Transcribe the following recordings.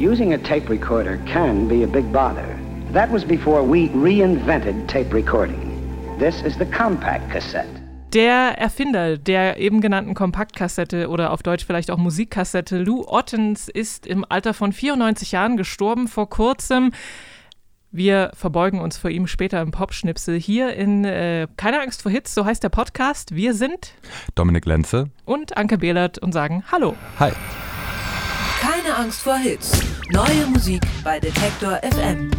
Using a tape recorder can be a big bother. That was before we reinvented tape recording. This is the compact cassette. Der Erfinder der eben genannten Kompaktkassette oder auf Deutsch vielleicht auch Musikkassette, Lou Ottens, ist im Alter von 94 Jahren gestorben vor kurzem. Wir verbeugen uns vor ihm später im Popschnipsel hier in äh, Keine Angst vor Hits, so heißt der Podcast. Wir sind Dominik Lenze und Anke Behlert und sagen Hallo. Hi. Keine Angst vor Hits. Neue Musik bei Detektor FM.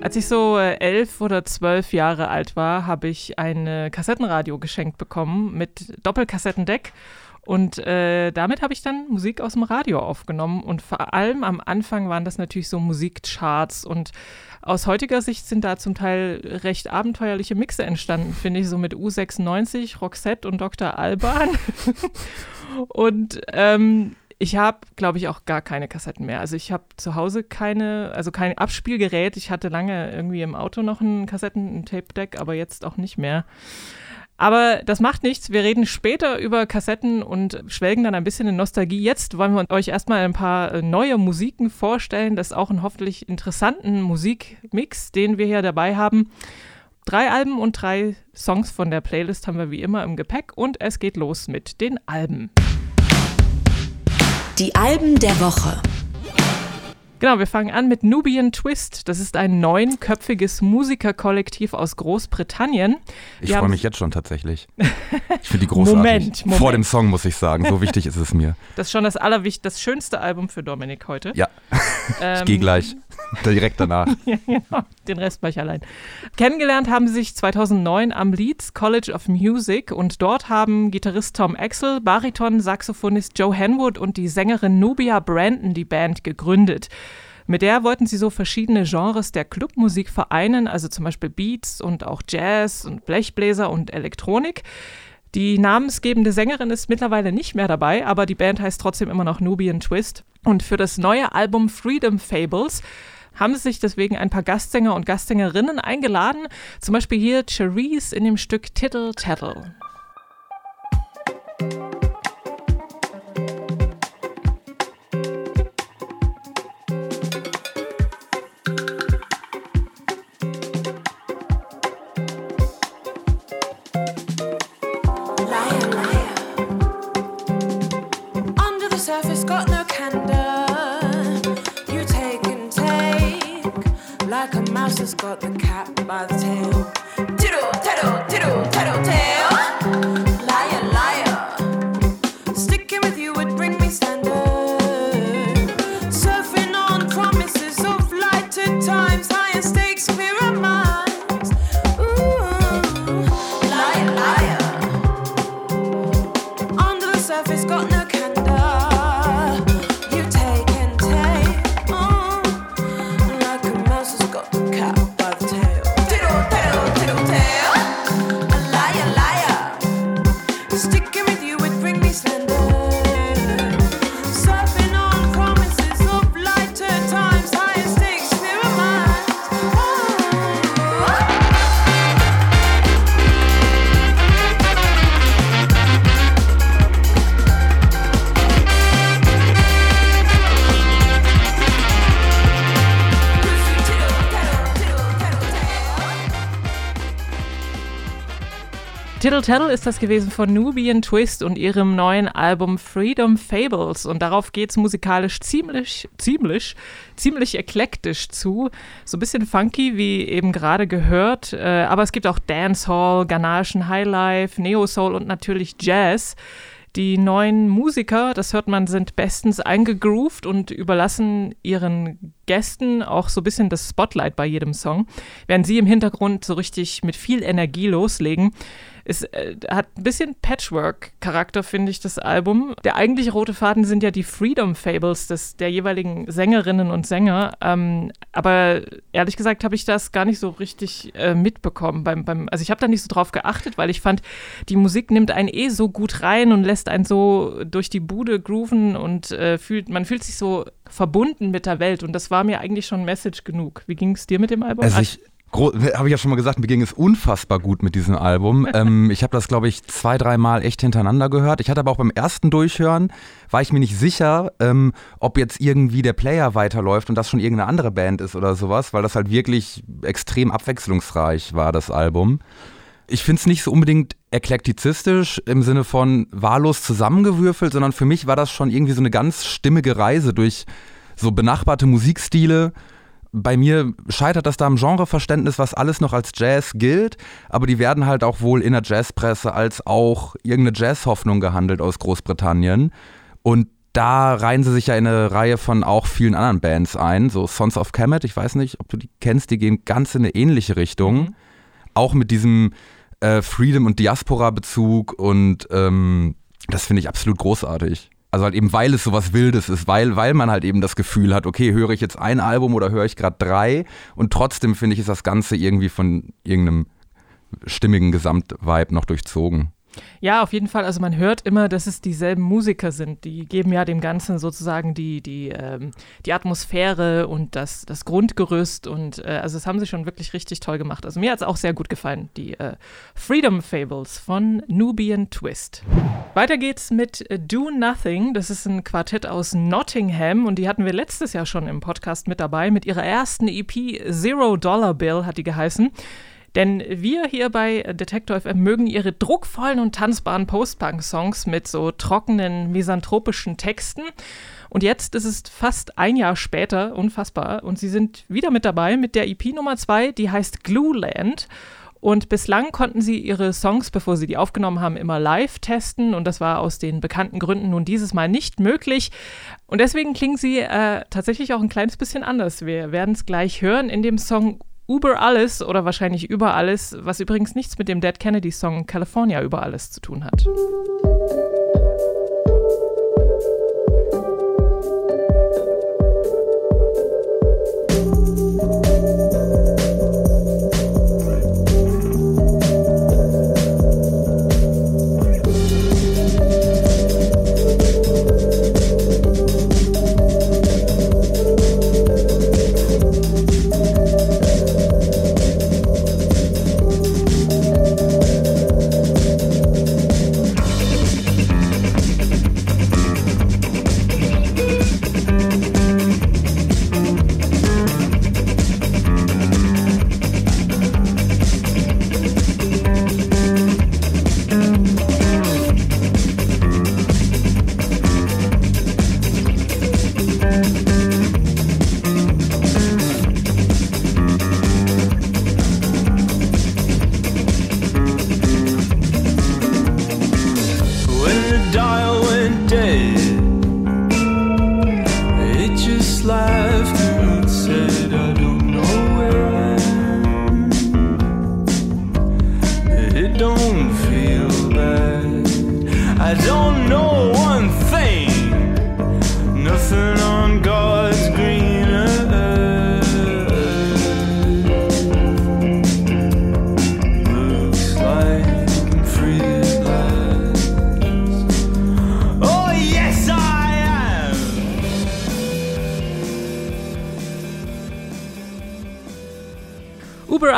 Als ich so äh, elf oder zwölf Jahre alt war, habe ich ein Kassettenradio geschenkt bekommen mit Doppelkassettendeck. Und äh, damit habe ich dann Musik aus dem Radio aufgenommen. Und vor allem am Anfang waren das natürlich so Musikcharts. Und aus heutiger Sicht sind da zum Teil recht abenteuerliche Mixe entstanden, finde ich, so mit U96, Roxette und Dr. Alban. und ähm, ich habe, glaube ich, auch gar keine Kassetten mehr. Also ich habe zu Hause keine, also kein Abspielgerät. Ich hatte lange irgendwie im Auto noch ein Kassetten, ein Tape-Deck, aber jetzt auch nicht mehr. Aber das macht nichts. Wir reden später über Kassetten und schwelgen dann ein bisschen in Nostalgie. Jetzt wollen wir euch erstmal ein paar äh, neue Musiken vorstellen. Das ist auch einen hoffentlich interessanten Musikmix, den wir hier dabei haben. Drei Alben und drei Songs von der Playlist haben wir wie immer im Gepäck und es geht los mit den Alben. Die Alben der Woche. Genau, wir fangen an mit Nubian Twist. Das ist ein neunköpfiges Musikerkollektiv aus Großbritannien. Ich freue mich jetzt schon tatsächlich. Ich finde die großartig. Moment, Moment. Vor dem Song muss ich sagen, so wichtig ist es mir. Das ist schon das allerwichtigste, das schönste Album für Dominik heute. Ja, ähm, ich gehe gleich, direkt danach. ja, den Rest mache ich allein. Kennengelernt haben sie sich 2009 am Leeds College of Music und dort haben Gitarrist Tom Axel, Bariton, Saxophonist Joe Henwood und die Sängerin Nubia Brandon die Band gegründet. Mit der wollten sie so verschiedene Genres der Clubmusik vereinen, also zum Beispiel Beats und auch Jazz und Blechbläser und Elektronik. Die namensgebende Sängerin ist mittlerweile nicht mehr dabei, aber die Band heißt trotzdem immer noch Nubian Twist. Und für das neue Album Freedom Fables haben sie sich deswegen ein paar Gastsänger und Gastsängerinnen eingeladen. Zum Beispiel hier Cherise in dem Stück Tittle Tattle. Got the cat by the tail. Tiddle, tiddle, tiddle, tiddle, tail. Liar, liar. Sticking with you would bring me standard. Tittle Tattle ist das gewesen von Nubian Twist und ihrem neuen Album Freedom Fables. Und darauf geht es musikalisch ziemlich, ziemlich, ziemlich eklektisch zu. So ein bisschen funky, wie eben gerade gehört. Äh, aber es gibt auch Dancehall, ghanaischen Highlife, Neo-Soul und natürlich Jazz. Die neuen Musiker, das hört man, sind bestens eingegroovt und überlassen ihren Gästen auch so ein bisschen das Spotlight bei jedem Song, während sie im Hintergrund so richtig mit viel Energie loslegen. Es äh, hat ein bisschen Patchwork-Charakter, finde ich, das Album. Der eigentliche rote Faden sind ja die Freedom Fables des, der jeweiligen Sängerinnen und Sänger. Ähm, aber ehrlich gesagt habe ich das gar nicht so richtig äh, mitbekommen. Beim, beim, also ich habe da nicht so drauf geachtet, weil ich fand, die Musik nimmt einen eh so gut rein und lässt einen so durch die Bude grooven und äh, fühlt, man fühlt sich so verbunden mit der Welt. Und das war mir eigentlich schon Message genug. Wie ging es dir mit dem Album? Also ich, Habe ich ja schon mal gesagt, mir ging es unfassbar gut mit diesem Album. ähm, ich habe das, glaube ich, zwei, dreimal echt hintereinander gehört. Ich hatte aber auch beim ersten Durchhören, war ich mir nicht sicher, ähm, ob jetzt irgendwie der Player weiterläuft und das schon irgendeine andere Band ist oder sowas, weil das halt wirklich extrem abwechslungsreich war, das Album. Ich finde es nicht so unbedingt eklektizistisch im Sinne von wahllos zusammengewürfelt, sondern für mich war das schon irgendwie so eine ganz stimmige Reise durch so benachbarte Musikstile bei mir scheitert das da am Genreverständnis, was alles noch als Jazz gilt, aber die werden halt auch wohl in der Jazzpresse als auch irgendeine Jazzhoffnung gehandelt aus Großbritannien. Und da reihen sie sich ja in eine Reihe von auch vielen anderen Bands ein, so Sons of Kemet, ich weiß nicht, ob du die kennst, die gehen ganz in eine ähnliche Richtung. Mhm. Auch mit diesem äh, Freedom- und Diaspora-Bezug und ähm, das finde ich absolut großartig. Also halt eben, weil es sowas Wildes ist, weil, weil man halt eben das Gefühl hat, okay, höre ich jetzt ein Album oder höre ich gerade drei und trotzdem finde ich, ist das Ganze irgendwie von irgendeinem stimmigen Gesamtvibe noch durchzogen. Ja, auf jeden Fall. Also man hört immer, dass es dieselben Musiker sind. Die geben ja dem Ganzen sozusagen die, die, ähm, die Atmosphäre und das, das Grundgerüst. Und äh, also das haben sie schon wirklich richtig toll gemacht. Also mir hat es auch sehr gut gefallen, die äh, Freedom Fables von Nubian Twist. Weiter geht's mit Do Nothing. Das ist ein Quartett aus Nottingham und die hatten wir letztes Jahr schon im Podcast mit dabei. Mit ihrer ersten EP Zero Dollar Bill hat die geheißen. Denn wir hier bei Detektor FM mögen ihre druckvollen und tanzbaren Post-Punk-Songs mit so trockenen, misanthropischen Texten. Und jetzt ist es fast ein Jahr später, unfassbar, und sie sind wieder mit dabei mit der EP Nummer 2, die heißt Glueland. Und bislang konnten sie ihre Songs, bevor sie die aufgenommen haben, immer live testen. Und das war aus den bekannten Gründen nun dieses Mal nicht möglich. Und deswegen klingen sie äh, tatsächlich auch ein kleines bisschen anders. Wir werden es gleich hören in dem Song Uber alles oder wahrscheinlich über alles, was übrigens nichts mit dem Dead Kennedy Song California über alles zu tun hat.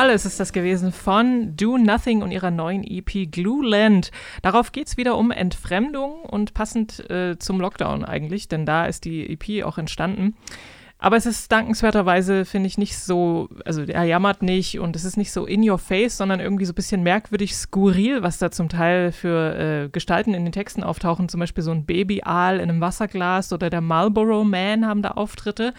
Alles ist das gewesen von Do Nothing und ihrer neuen EP Glueland. Darauf geht es wieder um Entfremdung und passend äh, zum Lockdown eigentlich, denn da ist die EP auch entstanden. Aber es ist dankenswerterweise, finde ich, nicht so, also er jammert nicht und es ist nicht so in your face, sondern irgendwie so ein bisschen merkwürdig skurril, was da zum Teil für äh, Gestalten in den Texten auftauchen. Zum Beispiel so ein Babyaal in einem Wasserglas oder der Marlboro Man haben da Auftritte.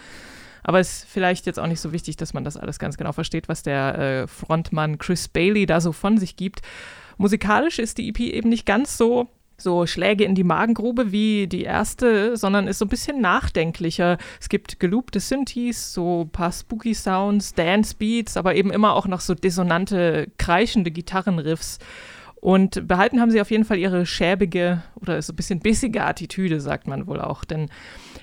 Aber es ist vielleicht jetzt auch nicht so wichtig, dass man das alles ganz genau versteht, was der äh, Frontmann Chris Bailey da so von sich gibt. Musikalisch ist die EP eben nicht ganz so so Schläge in die Magengrube wie die erste, sondern ist so ein bisschen nachdenklicher. Es gibt geloopte Synthes, so ein paar spooky Sounds, Dance Beats, aber eben immer auch noch so dissonante, kreischende Gitarrenriffs. Und behalten haben sie auf jeden Fall ihre schäbige oder so ein bisschen bissige Attitüde, sagt man wohl auch. Denn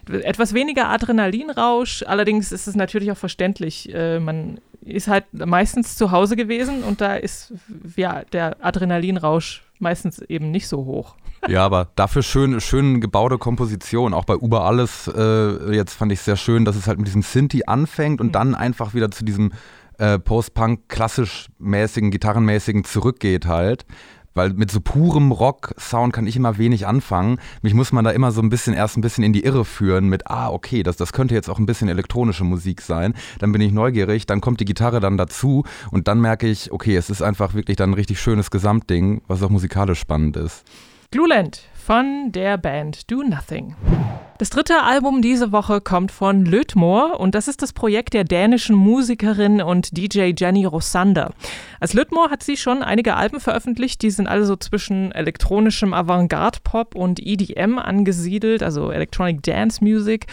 etwas weniger Adrenalinrausch, allerdings ist es natürlich auch verständlich. Äh, man ist halt meistens zu Hause gewesen und da ist ja der Adrenalinrausch meistens eben nicht so hoch. Ja, aber dafür schön, schön gebaute Komposition. Auch bei Uber Alles, äh, jetzt fand ich sehr schön, dass es halt mit diesem Sinti anfängt und mhm. dann einfach wieder zu diesem äh, Post-Punk klassisch mäßigen, gitarrenmäßigen zurückgeht halt. Weil mit so purem Rock-Sound kann ich immer wenig anfangen. Mich muss man da immer so ein bisschen erst ein bisschen in die Irre führen mit, ah, okay, das, das könnte jetzt auch ein bisschen elektronische Musik sein. Dann bin ich neugierig, dann kommt die Gitarre dann dazu und dann merke ich, okay, es ist einfach wirklich dann ein richtig schönes Gesamtding, was auch musikalisch spannend ist. Gluland von der Band Do Nothing. Das dritte Album diese Woche kommt von Lötmor und das ist das Projekt der dänischen Musikerin und DJ Jenny Rosander. Als Lötmor hat sie schon einige Alben veröffentlicht, die sind alle so zwischen elektronischem Avantgarde-Pop und EDM angesiedelt, also Electronic Dance Music.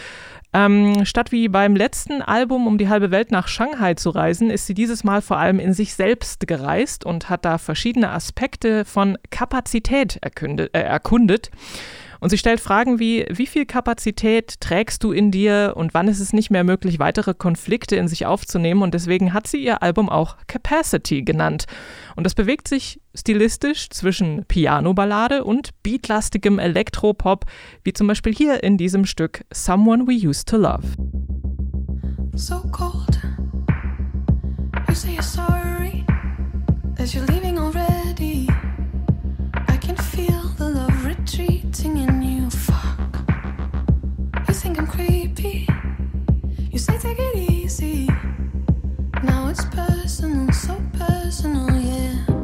Ähm, statt wie beim letzten Album um die halbe Welt nach Shanghai zu reisen, ist sie dieses Mal vor allem in sich selbst gereist und hat da verschiedene Aspekte von Kapazität erkundet. Äh, erkundet. Und sie stellt Fragen wie, wie viel Kapazität trägst du in dir und wann ist es nicht mehr möglich, weitere Konflikte in sich aufzunehmen? Und deswegen hat sie ihr Album auch Capacity genannt. Und das bewegt sich stilistisch zwischen Piano-Ballade und beatlastigem Elektropop, wie zum Beispiel hier in diesem Stück Someone We Used to Love. so cold. You say you're sorry that you're leaving already. Personal, so personal, yeah.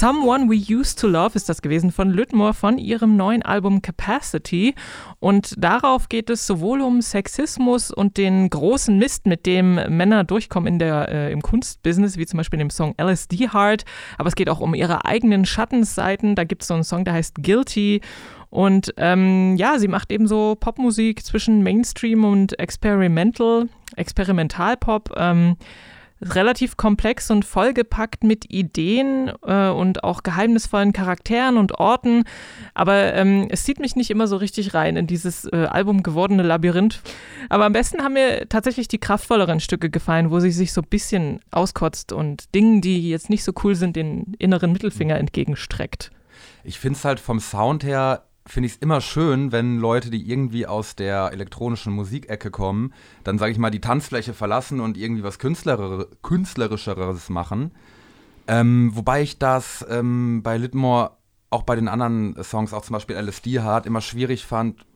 Someone We Used to Love ist das gewesen von Lüttmore von ihrem neuen Album Capacity. Und darauf geht es sowohl um Sexismus und den großen Mist, mit dem Männer durchkommen in der, äh, im Kunstbusiness, wie zum Beispiel in dem Song LSD Heart. Aber es geht auch um ihre eigenen Schattenseiten. Da gibt es so einen Song, der heißt Guilty. Und ähm, ja, sie macht eben so Popmusik zwischen Mainstream und Experimental, Experimentalpop. Ähm, relativ komplex und vollgepackt mit Ideen äh, und auch geheimnisvollen Charakteren und Orten. Aber ähm, es zieht mich nicht immer so richtig rein in dieses äh, Album gewordene Labyrinth. Aber am besten haben mir tatsächlich die kraftvolleren Stücke gefallen, wo sie sich so ein bisschen auskotzt und Dingen, die jetzt nicht so cool sind, den inneren Mittelfinger entgegenstreckt. Ich finde es halt vom Sound her, finde ich es immer schön, wenn Leute, die irgendwie aus der elektronischen Musikecke kommen, dann sage ich mal die Tanzfläche verlassen und irgendwie was Künstler Künstlerischeres machen. Ähm, wobei ich das ähm, bei Litmore auch bei den anderen Songs, auch zum Beispiel LSD Hard, immer schwierig fand,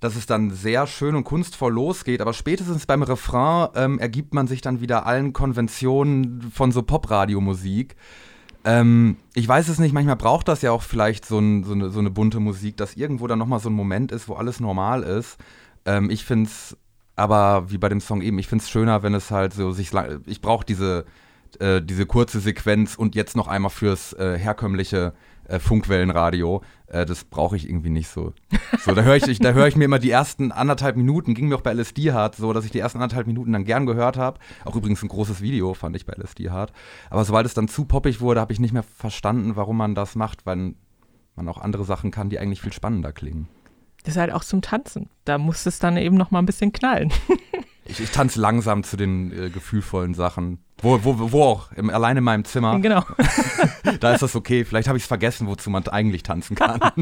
dass es dann sehr schön und kunstvoll losgeht, aber spätestens beim Refrain ähm, ergibt man sich dann wieder allen Konventionen von so Pop-Radio-Musik. Ähm, ich weiß es nicht, manchmal braucht das ja auch vielleicht so, ein, so, eine, so eine bunte Musik, dass irgendwo dann nochmal so ein Moment ist, wo alles normal ist. Ähm, ich finde es, aber wie bei dem Song eben, ich finde es schöner, wenn es halt so sich, ich brauche diese, äh, diese kurze Sequenz und jetzt noch einmal fürs äh, herkömmliche äh, Funkwellenradio. Äh, das brauche ich irgendwie nicht so. So, da höre ich, da höre ich mir immer die ersten anderthalb Minuten, ging mir auch bei LSD Hard so, dass ich die ersten anderthalb Minuten dann gern gehört habe. Auch übrigens ein großes Video fand ich bei LSD Hard. Aber sobald es dann zu poppig wurde, habe ich nicht mehr verstanden, warum man das macht, weil man auch andere Sachen kann, die eigentlich viel spannender klingen. Das ist halt auch zum Tanzen. Da muss es dann eben noch mal ein bisschen knallen. Ich, ich tanze langsam zu den äh, gefühlvollen Sachen. Wo, wo, wo auch, im, allein in meinem Zimmer. genau. Da ist das okay. Vielleicht habe ich es vergessen, wozu man eigentlich tanzen kann.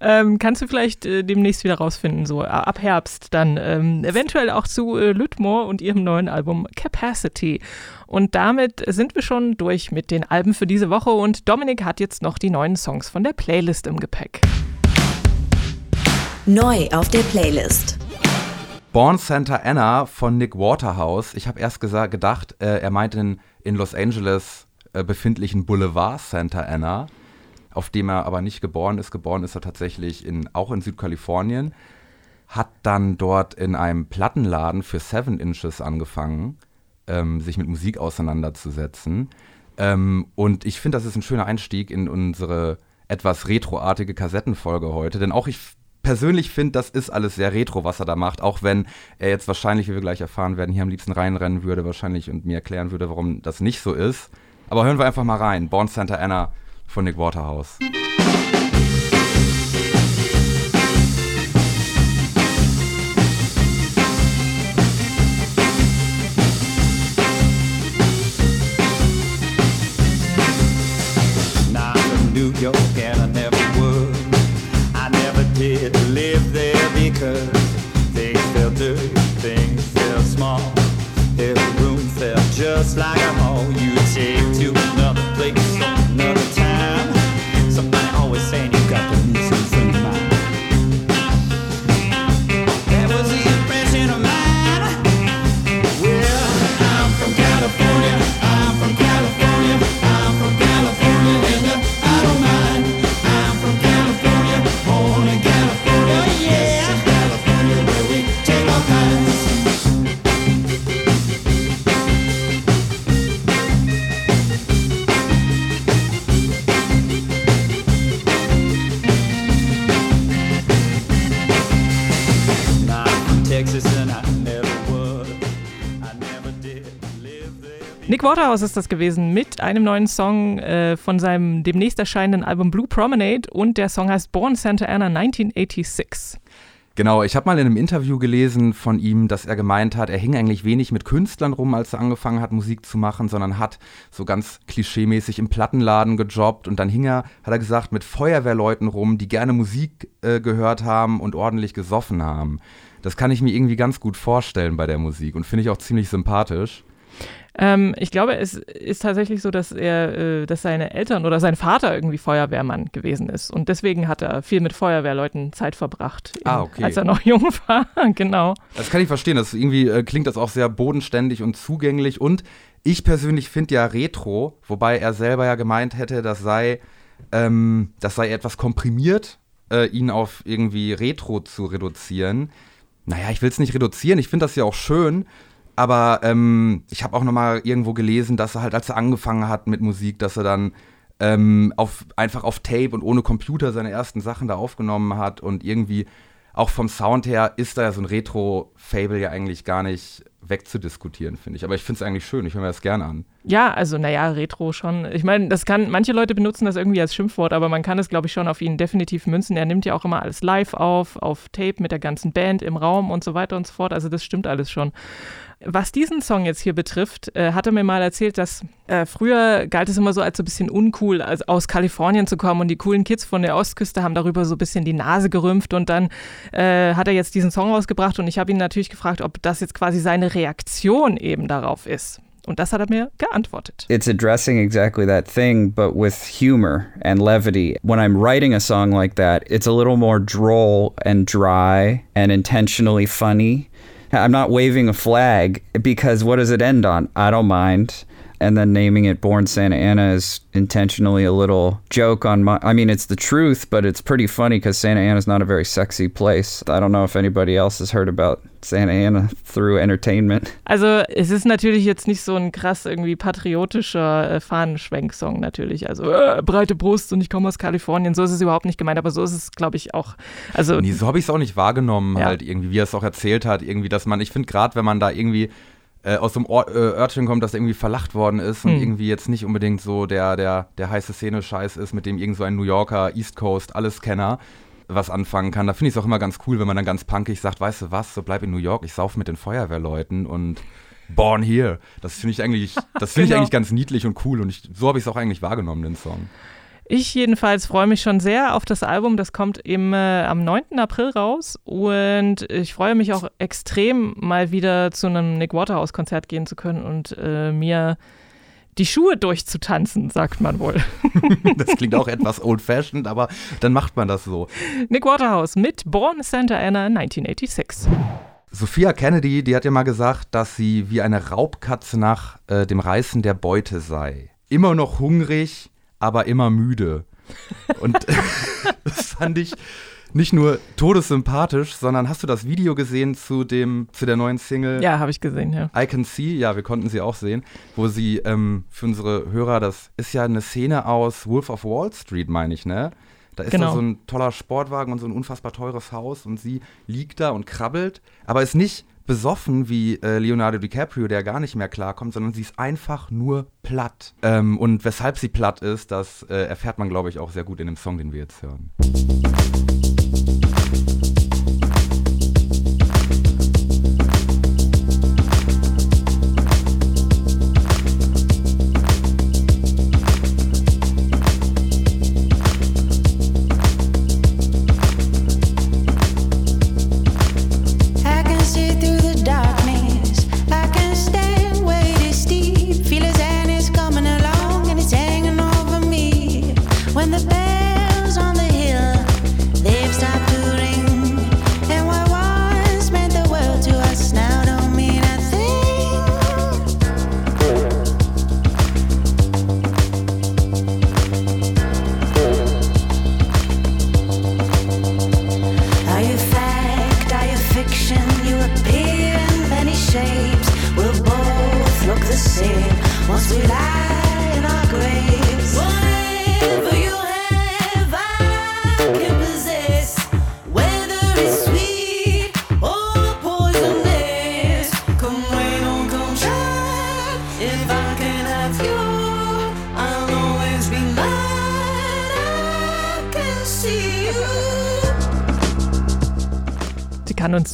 Ähm, kannst du vielleicht äh, demnächst wieder rausfinden, so äh, ab Herbst dann ähm, eventuell auch zu äh, Lüttmore und ihrem neuen Album Capacity. Und damit sind wir schon durch mit den Alben für diese Woche und Dominik hat jetzt noch die neuen Songs von der Playlist im Gepäck. Neu auf der Playlist. Born Santa Anna von Nick Waterhouse. Ich habe erst gesagt, gedacht, äh, er meint den in Los Angeles äh, befindlichen Boulevard Santa Anna. auf dem er aber nicht geboren ist. Geboren ist er tatsächlich in, auch in Südkalifornien. Hat dann dort in einem Plattenladen für Seven Inches angefangen, ähm, sich mit Musik auseinanderzusetzen. Ähm, und ich finde, das ist ein schöner Einstieg in unsere etwas retroartige Kassettenfolge heute. Denn auch ich persönlich finde, das ist alles sehr retro, was er da macht. Auch wenn er jetzt wahrscheinlich, wie wir gleich erfahren werden, hier am liebsten reinrennen würde, wahrscheinlich und mir erklären würde, warum das nicht so ist. Aber hören wir einfach mal rein. Born Santa Anna von Nick Waterhouse. Just like a hall. You Waterhouse ist das gewesen mit einem neuen Song äh, von seinem demnächst erscheinenden Album Blue Promenade und der Song heißt Born Santa Ana 1986. Genau, ich habe mal in einem Interview gelesen von ihm, dass er gemeint hat, er hing eigentlich wenig mit Künstlern rum, als er angefangen hat, Musik zu machen, sondern hat so ganz klischeemäßig im Plattenladen gejobbt und dann hing er, hat er gesagt, mit Feuerwehrleuten rum, die gerne Musik äh, gehört haben und ordentlich gesoffen haben. Das kann ich mir irgendwie ganz gut vorstellen bei der Musik und finde ich auch ziemlich sympathisch. Ähm, ich glaube, es ist tatsächlich so, dass er, äh, dass seine Eltern oder sein Vater irgendwie Feuerwehrmann gewesen ist. Und deswegen hat er viel mit Feuerwehrleuten Zeit verbracht, Ah, okay. als er noch jung war. genau. Das kann ich verstehen. Das irgendwie äh, klingt das auch sehr bodenständig und zugänglich. Und ich persönlich finde ja Retro, wobei er selber ja gemeint hätte, das sei, ähm, das sei etwas komprimiert, äh, ihn auf irgendwie Retro zu reduzieren. Naja, ich will es nicht reduzieren. Ich finde das ja auch schön. Aber ähm, ich habe auch noch mal irgendwo gelesen, dass er halt, als er angefangen hat mit Musik, dass er dann ähm, auf, einfach auf Tape und ohne Computer seine ersten Sachen da aufgenommen hat und irgendwie auch vom Sound her ist da ja so ein Retro-Fable ja eigentlich gar nicht wegzudiskutieren, finde ich. Aber ich finde es eigentlich schön, ich höre mir das gerne an. Ja, also naja, Retro schon. Ich meine, das kann, manche Leute benutzen das irgendwie als Schimpfwort, aber man kann es, glaube ich, schon auf ihn definitiv münzen. Er nimmt ja auch immer alles live auf, auf Tape mit der ganzen Band im Raum und so weiter und so fort. Also das stimmt alles schon. Was diesen Song jetzt hier betrifft, äh, hat er mir mal erzählt, dass äh, früher galt es immer so als so ein bisschen uncool, als aus Kalifornien zu kommen und die coolen Kids von der Ostküste haben darüber so ein bisschen die Nase gerümpft und dann äh, hat er jetzt diesen Song rausgebracht und ich habe ihn natürlich gefragt, ob das jetzt quasi seine Reaktion eben darauf ist. Und das hat er mir geantwortet. It's addressing exactly that thing, but with humor and levity. When I'm writing a song like that, it's a little more droll and dry and intentionally funny. I'm not waving a flag because what does it end on? I don't mind. And then naming it Born Santa Ana is intentionally a little joke on my. I mean, it's the truth, but it's pretty funny because Santa Ana is not a very sexy place. I don't know if anybody else has heard about Santa Ana through entertainment. Also es ist natürlich jetzt nicht so ein krass irgendwie patriotischer äh, Fahnenschwenk-Song natürlich. Also äh, breite Brust und ich komme aus Kalifornien. So ist es überhaupt nicht gemeint, aber so ist es, glaube ich, auch. Also Nee, so habe ich es auch nicht wahrgenommen, Ja. halt irgendwie, wie er es auch erzählt hat, irgendwie, dass man, ich finde gerade, wenn man da irgendwie äh, aus so einem Or äh, Örtchen kommt, das irgendwie verlacht worden ist und Hm. irgendwie jetzt nicht unbedingt so der, der, der heiße Szene-Scheiß ist, mit dem irgend so ein New Yorker, East Coast, alles Kenner was anfangen kann. Da finde ich es auch immer ganz cool, wenn man dann ganz punkig sagt, weißt du was, so bleib in New York, ich sauf mit den Feuerwehrleuten und born here. Das finde ich eigentlich, das finde ich Genau. eigentlich ganz niedlich und cool und ich, so habe ich es auch eigentlich wahrgenommen, den Song. Ich jedenfalls freue mich schon sehr auf das Album. Das kommt im, äh, am 9. April raus. Und ich freue mich auch extrem, mal wieder zu einem Nick Waterhouse-Konzert gehen zu können und äh, mir die Schuhe durchzutanzen, sagt man wohl. Das klingt auch etwas old-fashioned, aber dann macht man das so. Nick Waterhouse mit Born Santa Ana 1986. Sophia Kennedy, die hat ja mal gesagt, dass sie wie eine Raubkatze nach äh, dem Reißen der Beute sei. Immer noch hungrig, aber immer müde. Und das fand ich nicht nur todessympathisch, sondern hast du das Video gesehen zu dem, zu der neuen Single? Ja, habe ich gesehen, ja. I Can See, ja, wir konnten sie auch sehen, wo sie ähm, für unsere Hörer, das ist ja eine Szene aus Wolf of Wall Street, meine ich, ne? Da ist Genau. da so ein toller Sportwagen und so ein unfassbar teures Haus und sie liegt da und krabbelt, aber ist nicht besoffen wie äh, Leonardo DiCaprio, der gar nicht mehr klarkommt, sondern sie ist einfach nur platt. Ähm, und weshalb sie platt ist, das äh, erfährt man, glaube ich, auch sehr gut in dem Song, den wir jetzt hören. I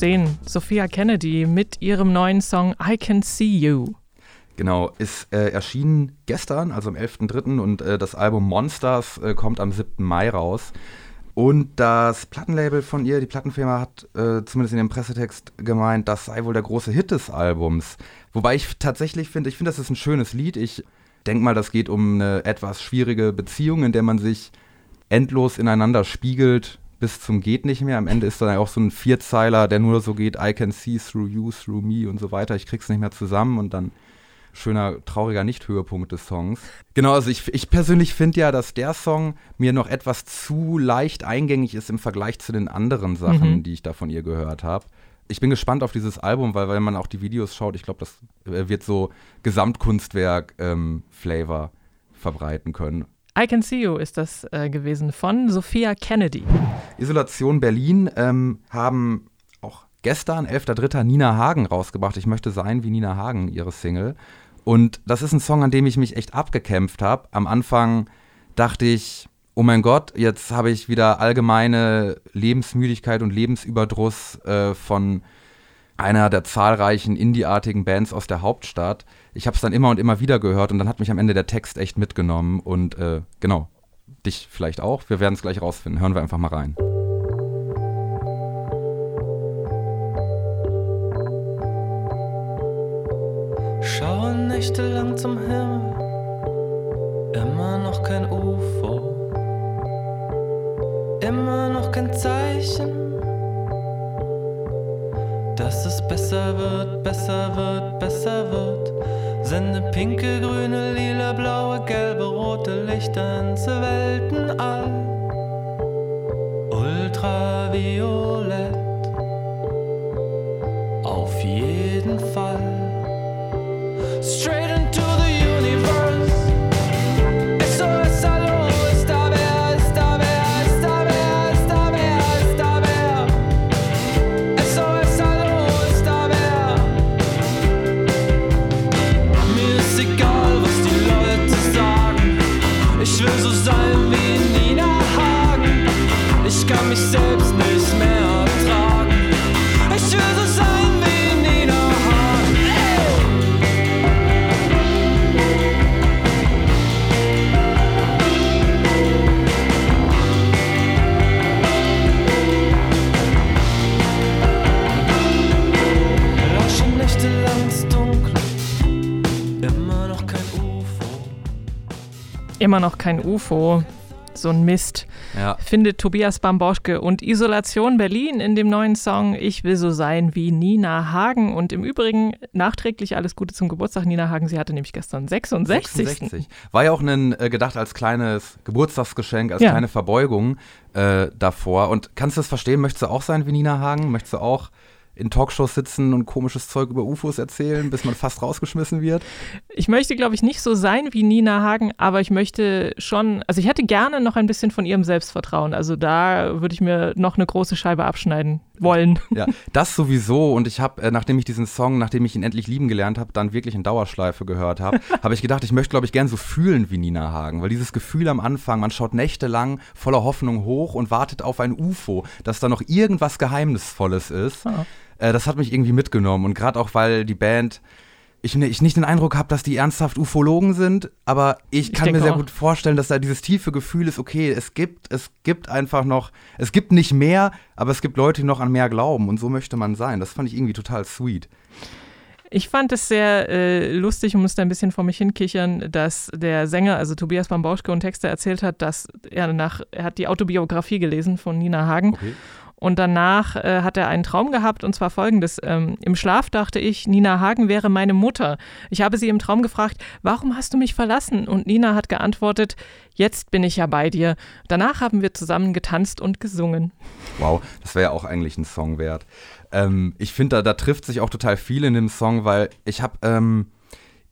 sehen. Sophia Kennedy mit ihrem neuen Song I Can See You. Genau, ist äh, erschienen gestern, also am 11.03. und äh, das Album Monsters äh, kommt am 7. Mai raus. Und das Plattenlabel von ihr, die Plattenfirma, hat äh, zumindest in dem Pressetext gemeint, das sei wohl der große Hit des Albums. Wobei ich tatsächlich finde, ich finde, das ist ein schönes Lied. Ich denke mal, das geht um eine etwas schwierige Beziehung, in der man sich endlos ineinander spiegelt bis zum geht nicht mehr. Am Ende ist dann ja auch so ein Vierzeiler, der nur so geht, I can see through you, through me und so weiter. Ich krieg's nicht mehr zusammen und dann schöner, trauriger Nicht-Höhepunkt des Songs. Genau, also ich, ich persönlich finde ja, dass der Song mir noch etwas zu leicht eingängig ist im Vergleich zu den anderen Sachen, Mhm. die ich da von ihr gehört habe. Ich bin gespannt auf dieses Album, weil wenn man auch die Videos schaut, ich glaube, das äh, wird so Gesamtkunstwerk-Flavor verbreiten können. I Can See You ist das äh, gewesen von Sophia Kennedy. Isolation Berlin ähm, haben auch gestern, 11.03. Nina Hagen rausgebracht. Ich möchte sein wie Nina Hagen, ihre Single. Und das ist ein Song, an dem ich mich echt abgekämpft habe. Am Anfang dachte ich, oh mein Gott, jetzt habe ich wieder allgemeine Lebensmüdigkeit und Lebensüberdruss äh, von einer der zahlreichen indieartigen Bands aus der Hauptstadt. Ich habe es dann immer und immer wieder gehört und dann hat mich am Ende der Text echt mitgenommen und äh, genau, dich vielleicht auch. Wir werden es gleich rausfinden. Hören wir einfach mal rein. Schaue nächtelang zum Himmel, immer noch kein UFO, immer noch kein Zeichen, dass es besser wird, besser wird, besser wird. Sende pinke, grüne, lila, blaue, gelbe, rote Lichter ins Weltenall. Ultraviolett, auf jeden Fall. Straight into kein UFO. So ein Mist, Ja. findet Tobias Bamboschke und Isolation Berlin in dem neuen Song Ich will so sein wie Nina Hagen. Und im Übrigen nachträglich alles Gute zum Geburtstag. Nina Hagen, sie hatte nämlich gestern 66. 66. War ja auch ein, äh, gedacht als kleines Geburtstagsgeschenk, als Ja. kleine Verbeugung äh, davor. Und kannst du das verstehen? Möchtest du auch sein wie Nina Hagen? Möchtest du auch in Talkshows sitzen und komisches Zeug über UFOs erzählen, bis man fast rausgeschmissen wird? Ich möchte, glaube ich, nicht so sein wie Nina Hagen, aber ich möchte schon, also ich hätte gerne noch ein bisschen von ihrem Selbstvertrauen. Also da würde ich mir noch eine große Scheibe abschneiden wollen. Ja, das sowieso. Und ich habe, äh, nachdem ich diesen Song, nachdem ich ihn endlich lieben gelernt habe, dann wirklich in Dauerschleife gehört habe, habe ich gedacht, ich möchte, glaube ich, gern so fühlen wie Nina Hagen. Weil dieses Gefühl am Anfang, man schaut nächtelang voller Hoffnung hoch und wartet auf ein UFO, dass da noch irgendwas Geheimnisvolles ist. Ah. Äh, das hat mich irgendwie mitgenommen. Und gerade auch, weil die Band. Ich, ne- ich nicht den Eindruck habe, dass die ernsthaft Ufologen sind, aber ich Ich kann mir denke sehr auch. gut vorstellen, dass da dieses tiefe Gefühl ist, okay, es gibt, es gibt einfach noch, es gibt nicht mehr, aber es gibt Leute, die noch an mehr glauben und so möchte man sein. Das fand ich irgendwie total sweet. Ich fand es sehr äh, lustig und musste ein bisschen vor mich hinkichern, dass der Sänger, also Tobias Bambauschke und Texter erzählt hat, dass er nach, er hat die Autobiografie gelesen von Nina Hagen Okay. Und danach äh, hat er einen Traum gehabt und zwar folgendes. Ähm, Im Schlaf dachte ich, Nina Hagen wäre meine Mutter. Ich habe sie im Traum gefragt, warum hast du mich verlassen? Und Nina hat geantwortet, jetzt bin ich ja bei dir. Danach haben wir zusammen getanzt und gesungen. Wow, das wäre ja auch eigentlich ein Song wert. Ähm, ich finde, da, da trifft sich auch total viel in dem Song, weil ich habe, ähm,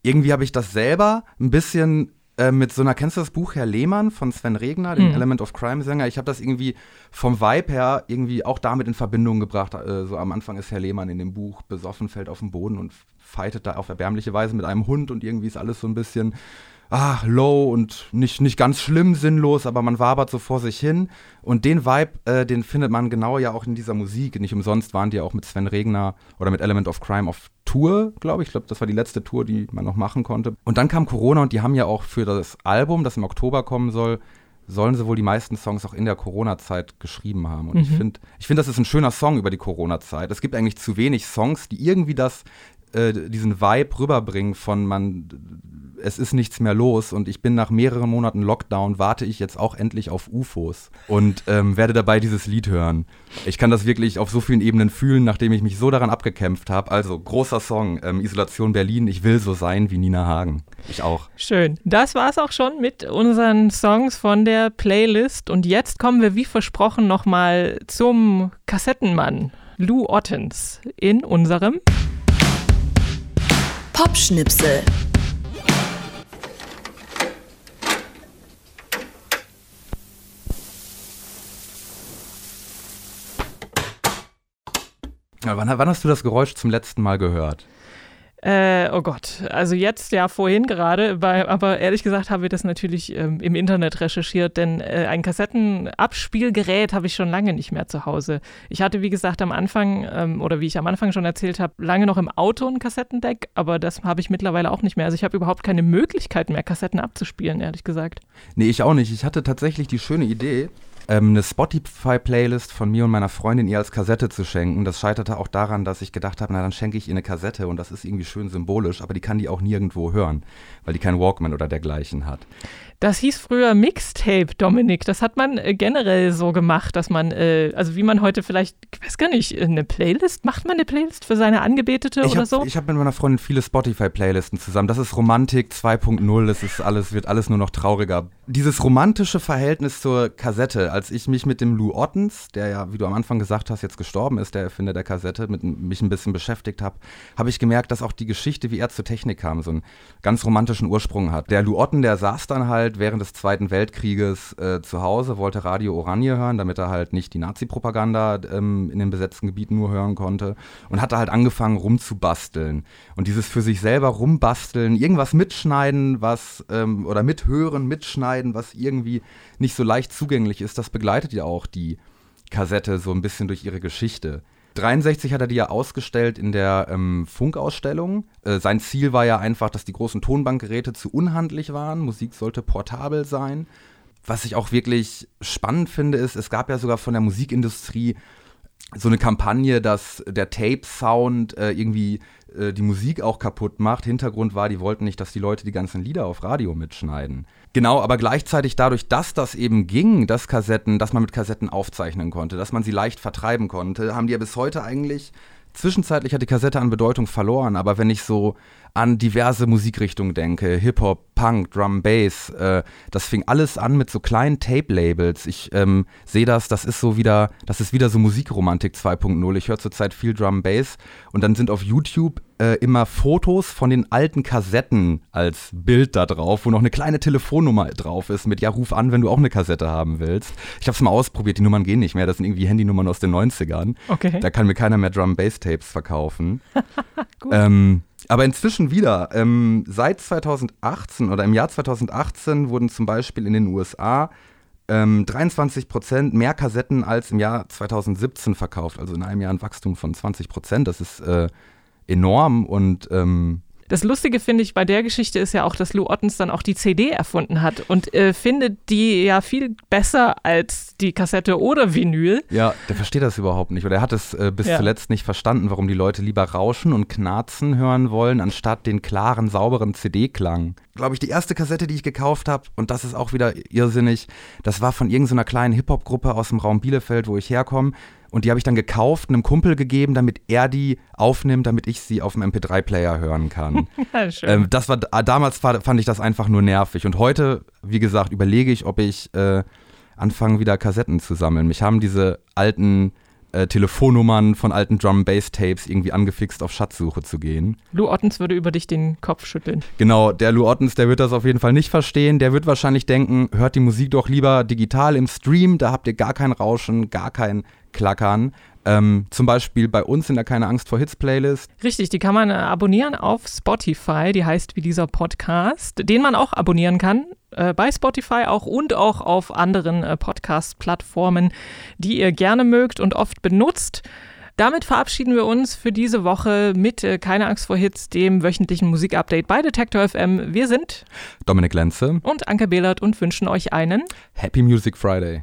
irgendwie habe ich das selber ein bisschen äh, mit so einer, kennst du das Buch Herr Lehmann von Sven Regner, dem Mhm. Element of Crime Sänger? Ich habe das irgendwie vom Vibe her irgendwie auch damit in Verbindung gebracht. Äh, so am Anfang ist Herr Lehmann in dem Buch besoffen, fällt auf den Boden und fightet da auf erbärmliche Weise mit einem Hund und irgendwie ist alles so ein bisschen ah, low und nicht, nicht ganz schlimm, sinnlos, aber man wabert so vor sich hin. Und den Vibe, äh, den findet man genau ja auch in dieser Musik. Nicht umsonst waren die auch mit Sven Regner oder mit Element of Crime auf Tour, glaube ich. Ich glaube, das war die letzte Tour, die man noch machen konnte. Und dann kam Corona und die haben ja auch für das Album, das im Oktober kommen soll, sollen sie wohl die meisten Songs auch in der Corona-Zeit geschrieben haben. Und ich finde, ich finde, das ist ein schöner Song über die Corona-Zeit. Es gibt eigentlich zu wenig Songs, die irgendwie das, äh, diesen Vibe rüberbringen von man, es ist nichts mehr los und ich bin nach mehreren Monaten Lockdown, warte ich jetzt auch endlich auf UFOs und ähm, werde dabei dieses Lied hören. Ich kann das wirklich auf so vielen Ebenen fühlen, nachdem ich mich so daran abgekämpft habe. Also großer Song, ähm, Isolation Berlin, ich will so sein wie Nina Hagen. Ich auch. Schön. Das war's auch schon mit unseren Songs von der Playlist. Und jetzt kommen wir wie versprochen nochmal zum Kassettenmann Lou Ottens in unserem Popschnipsel. Ja, wann, wann hast du das Geräusch zum letzten Mal gehört? Äh, oh Gott, also jetzt ja vorhin gerade, aber ehrlich gesagt haben wir das natürlich ähm, im Internet recherchiert, denn äh, ein Kassettenabspielgerät habe ich schon lange nicht mehr zu Hause. Ich hatte, wie gesagt, am Anfang, ähm, oder wie ich am Anfang schon erzählt habe, lange noch im Auto ein Kassettendeck, aber das habe ich mittlerweile auch nicht mehr. Also ich habe überhaupt keine Möglichkeit mehr, Kassetten abzuspielen, ehrlich gesagt. Nee, ich auch nicht. Ich hatte tatsächlich die schöne Idee, ähm, eine Spotify-Playlist von mir und meiner Freundin ihr als Kassette zu schenken. Das scheiterte auch daran, dass ich gedacht habe, na dann schenke ich ihr eine Kassette und das ist irgendwie schön symbolisch, aber die kann die auch nirgendwo hören, weil die kein Walkman oder dergleichen hat. Das hieß früher Mixtape, Dominik. Das hat man äh, generell so gemacht, dass man, äh, also wie man heute vielleicht, ich weiß gar nicht, eine Playlist, macht man eine Playlist für seine Angebetete Ich oder habe so? hab mit meiner Freundin viele Spotify-Playlisten zusammen. Das ist Romantik 2.0, es ist alles, wird alles nur noch trauriger. Dieses romantische Verhältnis zur Kassette, als ich mich mit dem Lou Ottens, der ja, wie du am Anfang gesagt hast, jetzt gestorben ist, der Erfinder der Kassette, mit mich ein bisschen beschäftigt habe, habe ich gemerkt, dass auch die Geschichte, wie er zur Technik kam, so einen ganz romantischen Ursprung hat. Der Lou Otten, der saß dann halt während des Zweiten Weltkrieges äh, zu Hause, wollte Radio Oranje hören, damit er halt nicht die Nazi-Propaganda ähm, in den besetzten Gebieten nur hören konnte und hatte halt angefangen rumzubasteln. Und dieses für sich selber rumbasteln, irgendwas mitschneiden, was ähm, oder mithören, mitschneiden, was irgendwie nicht so leicht zugänglich ist, das begleitet ja auch die Kassette so ein bisschen durch ihre Geschichte. 63 hat er die ja ausgestellt in der ähm, Funkausstellung. Äh, sein Ziel war ja einfach, dass die großen Tonbankgeräte zu unhandlich waren. Musik sollte portabel sein. Was ich auch wirklich spannend finde, ist, es gab ja sogar von der Musikindustrie so eine Kampagne, dass der Tape-Sound äh, irgendwie äh, die Musik auch kaputt macht. Hintergrund war, die wollten nicht, dass die Leute die ganzen Lieder auf Radio mitschneiden. Genau, aber gleichzeitig dadurch, dass das eben ging, dass Kassetten, dass man mit Kassetten aufzeichnen konnte, dass man sie leicht vertreiben konnte, haben die ja bis heute eigentlich Zwischenzeitlich hat die Kassette an Bedeutung verloren, aber wenn ich so an diverse Musikrichtungen denke, Hip-Hop, Punk, Drum, Bass, äh, das fing alles an mit so kleinen Tape-Labels. Ich ähm, sehe das, das ist so wieder, das ist wieder so Musikromantik 2.0. Ich höre zurzeit viel Drum, Bass und dann sind auf YouTube äh, immer Fotos von den alten Kassetten als Bild da drauf, wo noch eine kleine Telefonnummer drauf ist mit Ja, ruf an, wenn du auch eine Kassette haben willst. Ich habe es mal ausprobiert, die Nummern gehen nicht mehr, das sind irgendwie Handynummern aus den 90ern. Okay. Da kann mir keiner mehr Drum Bass Tapes verkaufen. ähm, aber inzwischen wieder. Ähm, seit 2018 oder im Jahr 2018 wurden zum Beispiel in den USA ähm, 23 Prozent mehr Kassetten als im Jahr 2017 verkauft. Also in einem Jahr ein Wachstum von 20 Prozent. Das ist äh, enorm und ähm, Das Lustige finde ich bei der Geschichte ist ja auch, dass Lou Ottens dann auch die CD erfunden hat und äh, findet die ja viel besser als die Kassette oder Vinyl. Ja, der versteht das überhaupt nicht. Oder er hat es äh, bis Ja. zuletzt nicht verstanden, warum die Leute lieber Rauschen und Knarzen hören wollen, anstatt den klaren, sauberen CD-Klang. Glaube ich, die erste Kassette, die ich gekauft habe, und das ist auch wieder irrsinnig, das war von irgendeiner kleinen Hip-Hop-Gruppe aus dem Raum Bielefeld, wo ich herkomme. Und die habe ich dann gekauft, einem Kumpel gegeben, damit er die aufnimmt, damit ich sie auf dem MP3-Player hören kann. Ja, schön. Ähm, das war damals war, fand ich das einfach nur nervig. Und heute, wie gesagt, überlege ich, ob ich äh, anfange, wieder Kassetten zu sammeln. Mich haben diese alten äh, Telefonnummern von alten Drum-Bass-Tapes irgendwie angefixt, auf Schatzsuche zu gehen. Lou Ottens würde über dich den Kopf schütteln. Genau, der Lou Ottens, der wird das auf jeden Fall nicht verstehen. Der wird wahrscheinlich denken, hört die Musik doch lieber digital im Stream, da habt ihr gar kein Rauschen, gar kein Klackern. Ähm, zum Beispiel bei uns in der Keine Angst vor Hits Playlist. Richtig, die kann man äh, abonnieren auf Spotify, die heißt wie dieser Podcast, den man auch abonnieren kann, äh, bei Spotify auch und auch auf anderen äh, Podcast-Plattformen, die ihr gerne mögt und oft benutzt. Damit verabschieden wir uns für diese Woche mit äh, Keine Angst vor Hits, dem wöchentlichen Musikupdate bei Detektor FM. Wir sind Dominik Lenze, und Anke Behlert und wünschen euch einen Happy Music Friday.